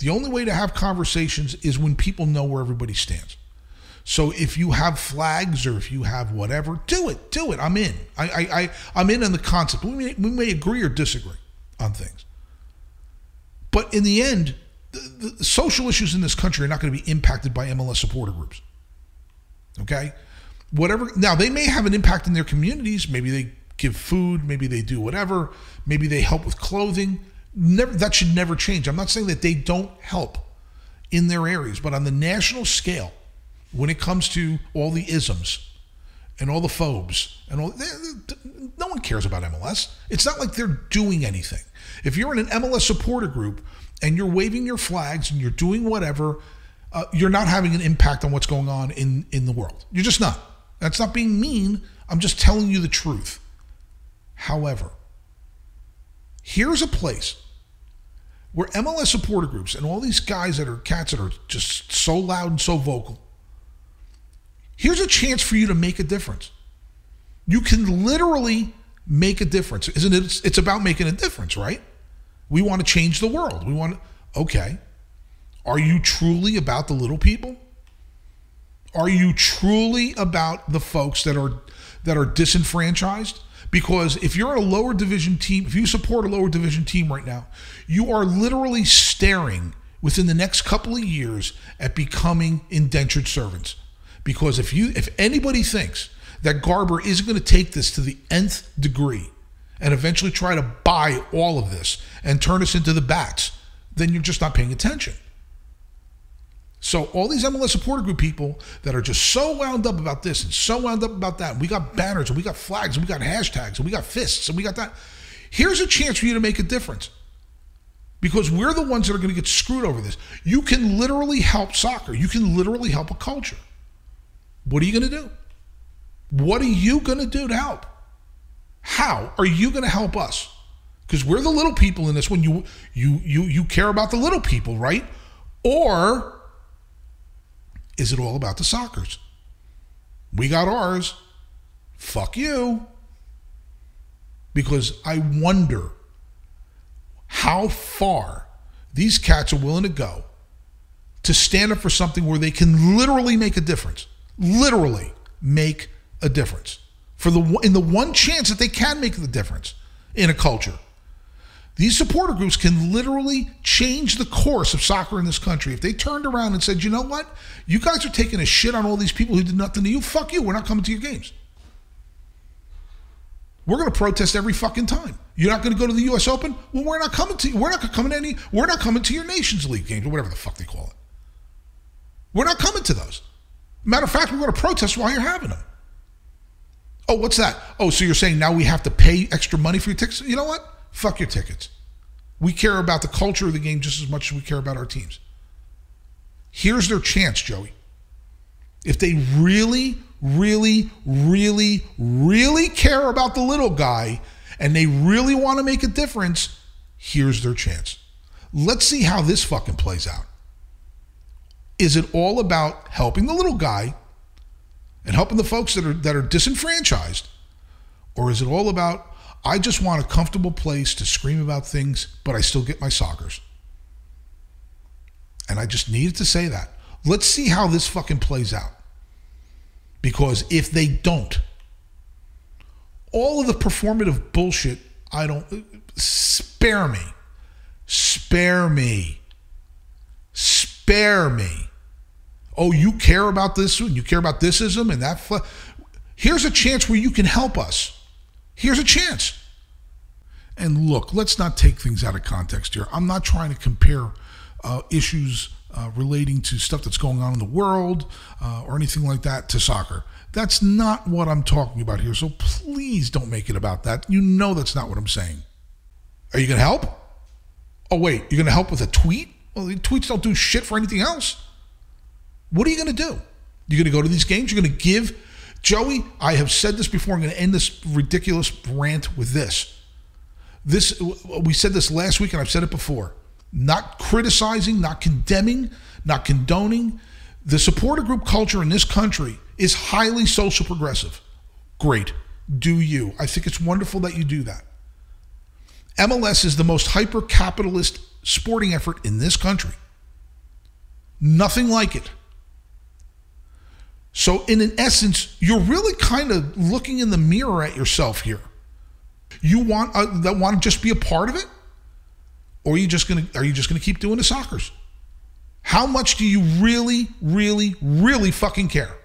the only way to have conversations is when people know where everybody stands. So if you have flags or if you have whatever, do it. Do it. I'm in. I, I, I I'm in on the concept. We may, we may agree or disagree on things, but in the end, the, the social issues in this country are not going to be impacted by MLS supporter groups. Okay, whatever. Now they may have an impact in their communities. Maybe they give food. Maybe they do whatever. Maybe they help with clothing. Never. That should never change. I'm not saying that they don't help in their areas, but on the national scale, when it comes to all the isms and all the phobes and all, no one cares about MLS. It's not like they're doing anything. If you're in an MLS supporter group and you're waving your flags and you're doing whatever, uh, you're not having an impact on what's going on in in the world. You're just not. That's not being mean. I'm just telling you the truth. However, here's a place where MLS supporter groups and all these guys that are cats that are just so loud and so vocal. Here's a chance for you to make a difference. You can literally make a difference, isn't it? It's, it's about making a difference, right? We want to change the world. We want, okay. Are you truly about the little people? Are you truly about the folks that are that are disenfranchised? Because if you're a lower division team, if you support a lower division team right now, you are literally staring within the next couple of years at becoming indentured servants. Because if you if anybody thinks that Garber isn't going to take this to the nth degree and eventually try to buy all of this and turn us into the bats, then you're just not paying attention. So all these MLS supporter group people that are just so wound up about this and so wound up about that, we got banners and we got flags and we got hashtags and we got fists and we got that. Here's a chance for you to make a difference. Because we're the ones that are going to get screwed over this. You can literally help soccer. You can literally help a culture. What are you going to do? What are you going to do to help? How are you going to help us? Because we're the little people in this one. You you you you care about the little people, right? Or is it all about the Sockers? We got ours. Fuck you. Because I wonder how far these cats are willing to go to stand up for something where they can literally make a difference. Literally make a difference. For the in the one chance that they can make the difference in a culture. These supporter groups can literally change the course of soccer in this country. If they turned around and said, you know what? You guys are taking a shit on all these people who did nothing to you. Fuck you. We're not coming to your games. We're going to protest every fucking time. You're not going to go to the U.S. Open? Well, we're not coming to. We're not coming to any. We're not coming to your Nations League games or whatever the fuck they call it. We're not coming to those. Matter of fact, we're going to protest while you're having them. Oh, what's that? Oh, so you're saying now we have to pay extra money for your tickets? You know what? Fuck your tickets. We care about the culture of the game just as much as we care about our teams. Here's their chance, Joey. If they really, really, really, really care about the little guy and they really want to make a difference, here's their chance. Let's see how this fucking plays out. Is it all about helping the little guy and helping the folks that are that are disenfranchised? Or is it all about I just want a comfortable place to scream about things, but I still get my sockers. And I just needed to say that. Let's see how this fucking plays out. Because if they don't, all of the performative bullshit, I don't spare me. Spare me. Spare me. Oh, you care about this and you care about thisism and that. Here's a chance where you can help us. Here's a chance. And look, let's not take things out of context here. I'm not trying to compare uh, issues uh, relating to stuff that's going on in the world uh, or anything like that to soccer. That's not what I'm talking about here. So please don't make it about that. You know that's not what I'm saying. Are you going to help? Oh, wait, you're going to help with a tweet? Well, tweets don't do shit for anything else. What are you going to do? You're going to go to these games? You're going to give Joey, I have said this before. I'm going to end this ridiculous rant with this. This we said this last week, and I've said it before. Not criticizing, not condemning, not condoning. The supporter group culture in this country is highly social progressive. Great. Do you? I think it's wonderful that you do that. MLS is the most hyper capitalist sporting effort in this country. Nothing like it. So, in an essence, you're really kind of looking in the mirror at yourself here. You want uh, that want to just be a part of it, or are you just gonna are you just gonna keep doing the soccer's? How much do you really, really, really fucking care?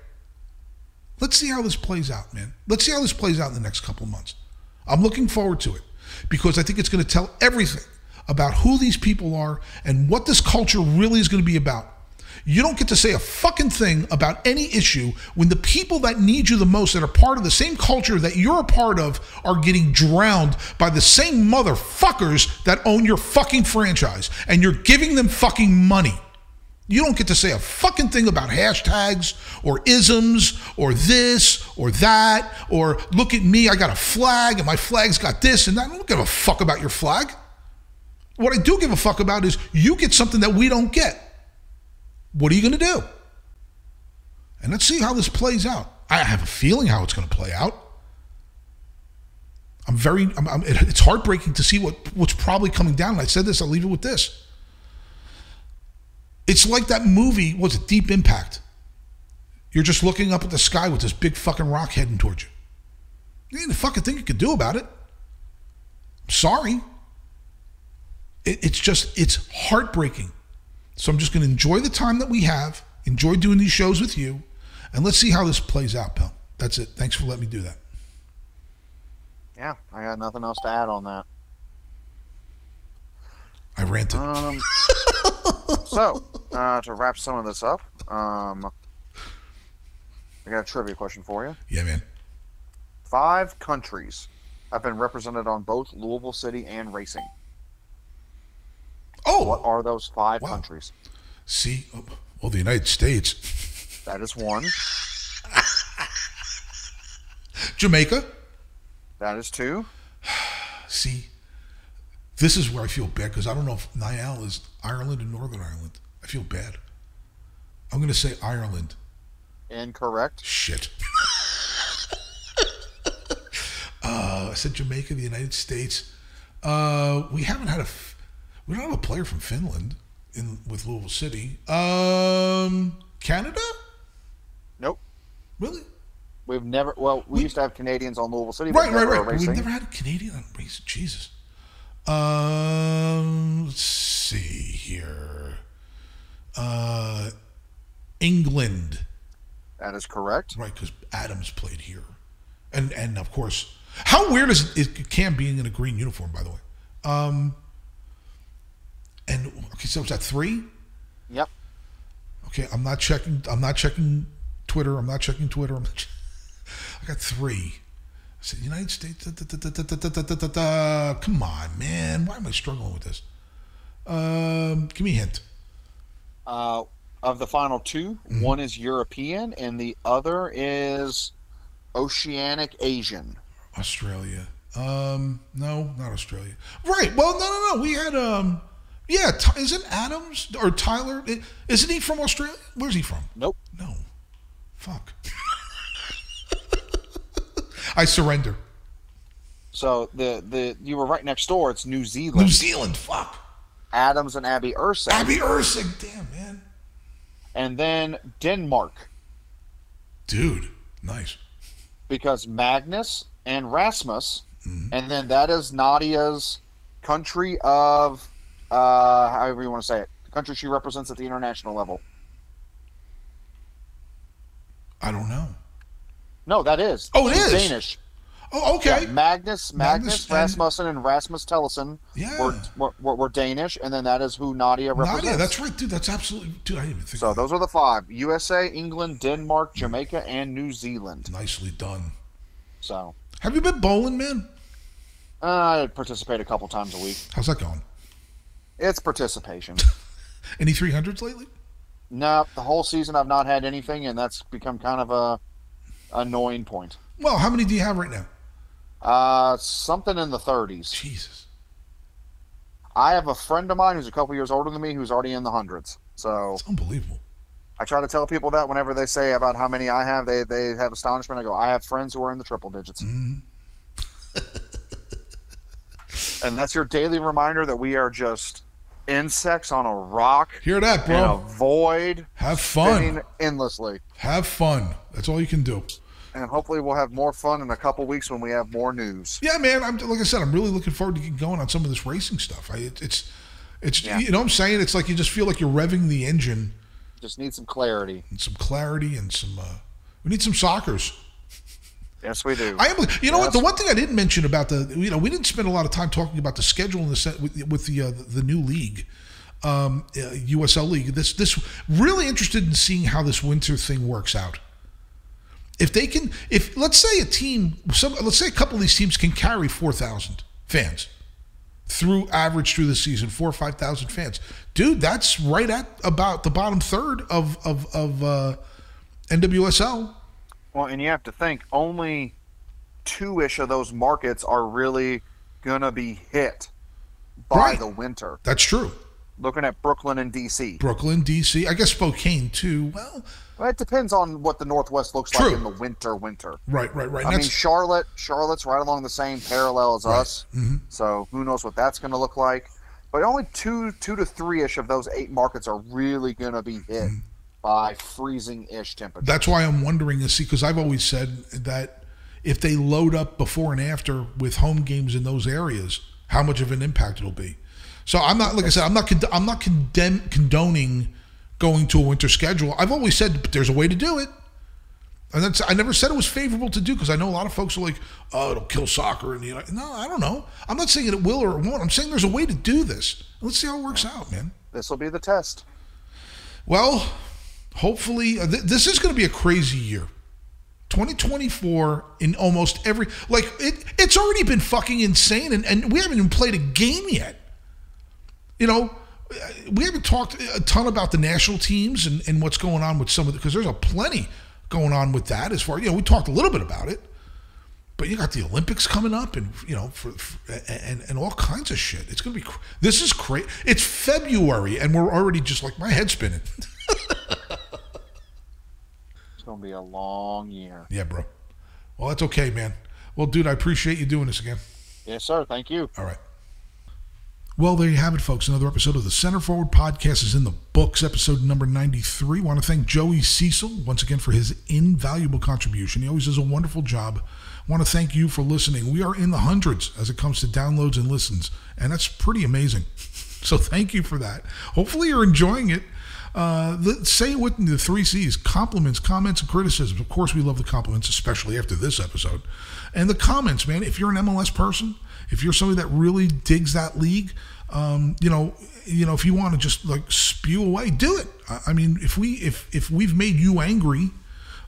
Let's see how this plays out, man. Let's see how this plays out in the next couple months. I'm looking forward to it because I think it's going to tell everything about who these people are and what this culture really is going to be about. You don't get to say a fucking thing about any issue when the people that need you the most, that are part of the same culture that you're a part of, are getting drowned by the same motherfuckers that own your fucking franchise and you're giving them fucking money. You don't get to say a fucking thing about hashtags or isms or this or that or look at me, I got a flag and my flag's got this and that. I don't give a fuck about your flag. What I do give a fuck about is you get something that we don't get. What are you going to do? And let's see how this plays out. I have a feeling how it's going to play out. I'm very, I'm, I'm, it's heartbreaking to see what, what's probably coming down. I said this, I'll leave it with this. It's like that movie, was it Deep Impact? You're just looking up at the sky with this big fucking rock heading towards you. Ain't a fucking thing you could do about it. I'm Sorry. It, it's just, it's heartbreaking. So I'm just going to enjoy the time that we have, enjoy doing these shows with you, and let's see how this plays out, pal. That's it. Thanks for letting me do that. Yeah, I got nothing else to add on that. I ranted. Um, so, uh, to wrap some of this up, um, I got a trivia question for you. yeah, man. Five countries have been represented on both Louisville City and racing. Oh, What are those five Wow. countries? see, oh, well, the United States, That is one. Jamaica. That is two. See, this is where I feel bad because I don't know if Niall is Ireland or Northern Ireland. I feel bad. I'm going to say Ireland. Incorrect. Shit. uh, I said Jamaica, the United States. Uh, we haven't had a. F- we don't have a player from Finland in with Louisville City. Um, Canada? Nope. Really? We've never. Well, we, We- used to have Canadians on Louisville City, Right, right, right. We've never had a Canadian on race. Jesus. Um, let's see here. Uh, England, That is correct. right? Because Adams played here, and and of course, how weird is it? Cam being in a green uniform, by the way. Um, and okay, so was that three? Yep. Okay, I'm not checking. I'm not checking Twitter. I'm not checking Twitter. I'm not che- I got three. I said United States. Da, da, da, Come on, man. Why am I struggling with this? Um, give me a hint. Uh, of the final 2 mm-hmm. one is European and the other is Oceanic Asian. Australia. Um, no, not Australia. Right. Well, no, no, no. We had um yeah. Isn't Adams or Tyler? Isn't he from Australia? Where's he from? Nope. No. Fuck. I surrender. So the the you were right next door. It's New Zealand. New Zealand. Fuck. Adams and Abby Ursay, Abby Erceg. Damn, man. and then Denmark Dude, nice. because Magnus and Rasmus, Mm-hmm. and then that is Nadia's country of uh, however you want to say it, the country she represents at the international level. I don't know. No, that is. Oh, it She's is? Danish. Oh, okay. Yeah, Magnus, Magnus Magnus, and- Rasmussen, and Rasmus Tellison Yeah. were, were, were, Danish, and then that is who Nadia represents. Nadia, that's right, dude. That's absolutely, dude. I didn't even think. So those are the five: USA, England, Denmark, Jamaica, and New Zealand. nicely done. So Have you been bowling, man? uh, I participate a couple times a week. How's that going? It's participation. Any three hundreds lately? no, the whole season I've not had anything, and that's become kind of a annoying point. Well, how many do you have right now? Uh, something in the 30s. Jesus. I have a friend of mine who's a couple years older than me who's already in the hundreds. So It's unbelievable. I try to tell people that whenever they say about how many I have, they they have astonishment. I go, I have friends who are in the triple digits, Mhm. and that's your daily reminder that we are just insects on a rock Hear that, bro? in a void, Have fun. endlessly. Have fun. That's all you can do. And hopefully, we'll have more fun in a couple weeks when we have more news. Yeah, man. I'm like I said. I'm really looking forward to getting going on some of this racing stuff. I, it, it's, it's Yeah. you know what I'm saying. It's like you just feel like you're revving the engine Just need some clarity. and some clarity and some. Uh, we need some soccers. Yes, we do. I am. You know what? The one thing I didn't mention about the, you know, we didn't spend a lot of time talking about the schedule in the set with, with the uh, the new league, um, uh, USL league. This this really interested in seeing how this winter thing works out. If they can, if let's say a team, some let's say a couple of these teams can carry four thousand fans through average through the season, four or five thousand fans, dude, that's right at about the bottom third of of of uh, NWSL. Well, and you have to think only two ish of those markets are really gonna be hit by Right. the winter. That's true. Looking at Brooklyn and DC. Brooklyn, DC. I guess Spokane too. Well, Well, it depends on what the Northwest looks True. like in the winter. Winter. right, right, right. I That's mean, Charlotte. Charlotte's right along the same parallel as us. Mhm. So who knows what that's going to look like? But only two, two to three ish of those eight markets are really going to be hit Mm-hmm. By freezing-ish temperature. That's why I'm wondering is see because I've always said that if they load up before and after with home games in those areas, how much of an impact it'll be. So I'm not like I said I'm not I'm not condemn- condoning going to a winter schedule. I've always said there's a way to do it. And that's I never said it was favorable to do because I know a lot of folks are like, oh, it'll kill soccer and you know, no, I don't know. I'm not saying it will or it won't. I'm saying there's a way to do this. Let's see how it works out, man. This will be the test. Well, hopefully, uh, th- this is going to be a crazy year. 2024 in almost every like it. It's already been fucking insane, and, and we haven't even played a game yet. You know, we haven't talked a ton about the national teams and, and what's going on with some of the because there's a plenty going on with that. As far you know, we talked a little bit about it, but you got the Olympics coming up, and you know, for, for and and all kinds of shit. It's gonna be this is crazy It's February, and we're already just like my head spinning. To be a long year. yeah, bro. Well, that's okay, man. Well, dude, I appreciate you doing this again. Yes, sir. Thank you. All right. Well, there you have it, folks. Another episode of the Center Forward Podcast is in the books, episode number 93. want to thank Joey Cecil once again for his invaluable contribution. He always does a wonderful job. want to thank you for listening. We are in the hundreds as it comes to downloads and listens, and that's pretty amazing. So thank you for that. Hopefully, you're enjoying it. Uh, the, say it with the three C's compliments, comments, and criticisms. Of course, we love the compliments, especially after this episode. And the comments, man, if you're an MLS person, if you're somebody that really digs that league, um, you know, you know, if you want to just like spew away, do it. I, I mean, if we if if we've made you angry,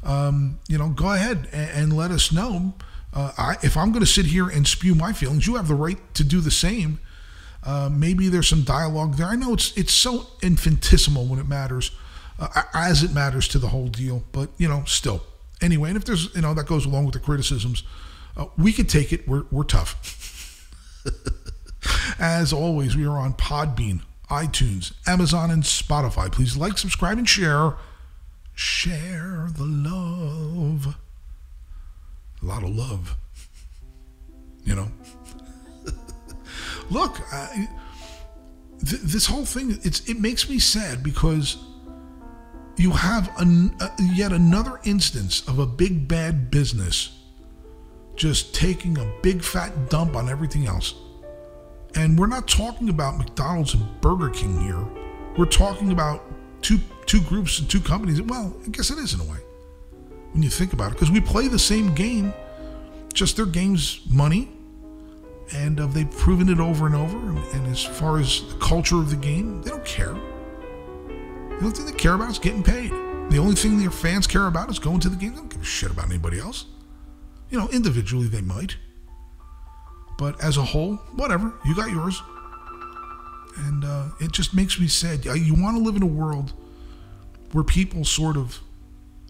um, you know, go ahead and, and let us know. Uh, I, if I'm going to sit here and spew my feelings, you have the right to do the same. Uh, maybe there's some dialogue there. I know it's it's so infinitesimal when it matters, uh, as it matters to the whole deal. But you know, still. Anyway, and if there's you know that goes along with the criticisms, uh, we could take it. We're we're tough. As always, we are on Podbean, iTunes, Amazon, and Spotify. Please like, subscribe, and share. Share the love. A lot of love. You know? Look, I, th- this whole thing, it's, it makes me sad because you have an, uh, yet another instance of a big bad business just taking a big fat dump on everything else. And we're not talking about McDonald's and Burger King here. We're talking about two two groups and two companies. Well, I guess it is in a way when you think about it, because we play the same game, just their game's money, and uh, they've proven it over and over. And, and as far as the culture of the game, they don't care. The only thing they care about is getting paid. The only thing their fans care about is going to the game. They don't give a shit about anybody else. You know, individually they might. But as a whole, whatever. You got yours. And uh, it just makes me sad. Uh, You want to live in a world where people sort of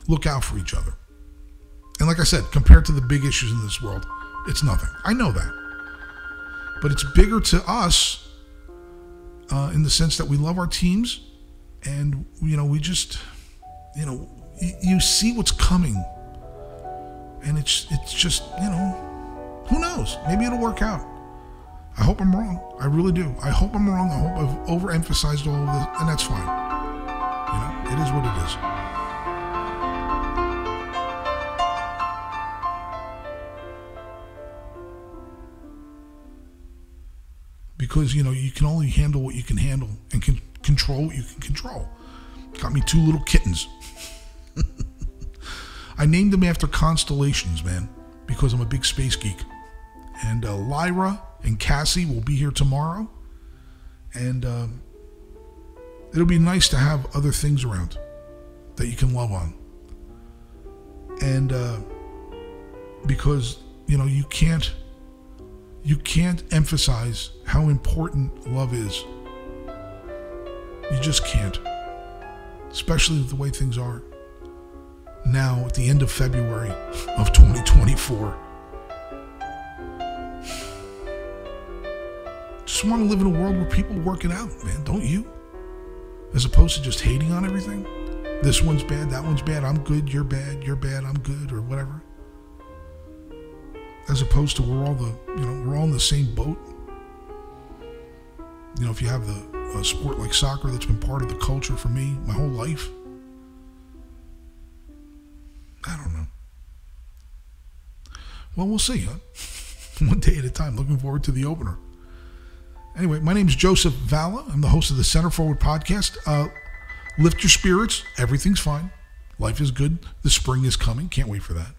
look out for each other. And like I said, compared to the big issues in this world, it's nothing. I know that. But it's bigger to us uh, in the sense that we love our teams and, you know, we just, you know, you see what's coming. And it's, it's just, you know, who knows? Maybe it'll work out. I hope I'm wrong. I really do. I hope I'm wrong. I hope I've overemphasized all of this, and that's fine. You know, it is what it is. Because, you know, you can only handle what you can handle and can control what you can control. Got me two little kittens. I named them after constellations, man, because I'm a big space geek. And uh, Lyra and Cassie will be here tomorrow. And um, it'll be nice to have other things around that you can love on. And uh, because, you know, you can't you can't emphasize how important love is. You just can't. Especially with the way things are. Now at the end of February of 2024. Just want to live in a world where people work it out, man, don't you? As opposed to just hating on everything. This one's bad, that one's bad, I'm good, you're bad, you're bad, I'm good, or whatever as opposed to we're all the you know we're all in the same boat. You know, if you have the a sport like soccer that's been part of the culture for me my whole life. I don't know. Well, we'll see, huh? One day at a time. Looking forward to the opener. Anyway, my name is Joseph Valla. I'm the host of the Center Forward podcast. Uh, lift your spirits. Everything's fine. Life is good. The spring is coming. Can't wait for that.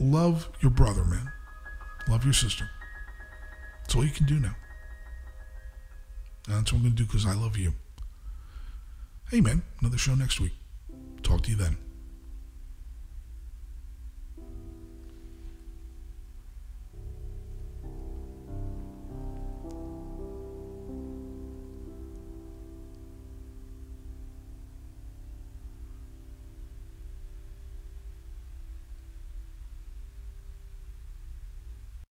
Love your brother, man. Love your sister. That's all you can do now. And that's what I'm going to do because I love you. Hey, man, another show next week. Talk to you then.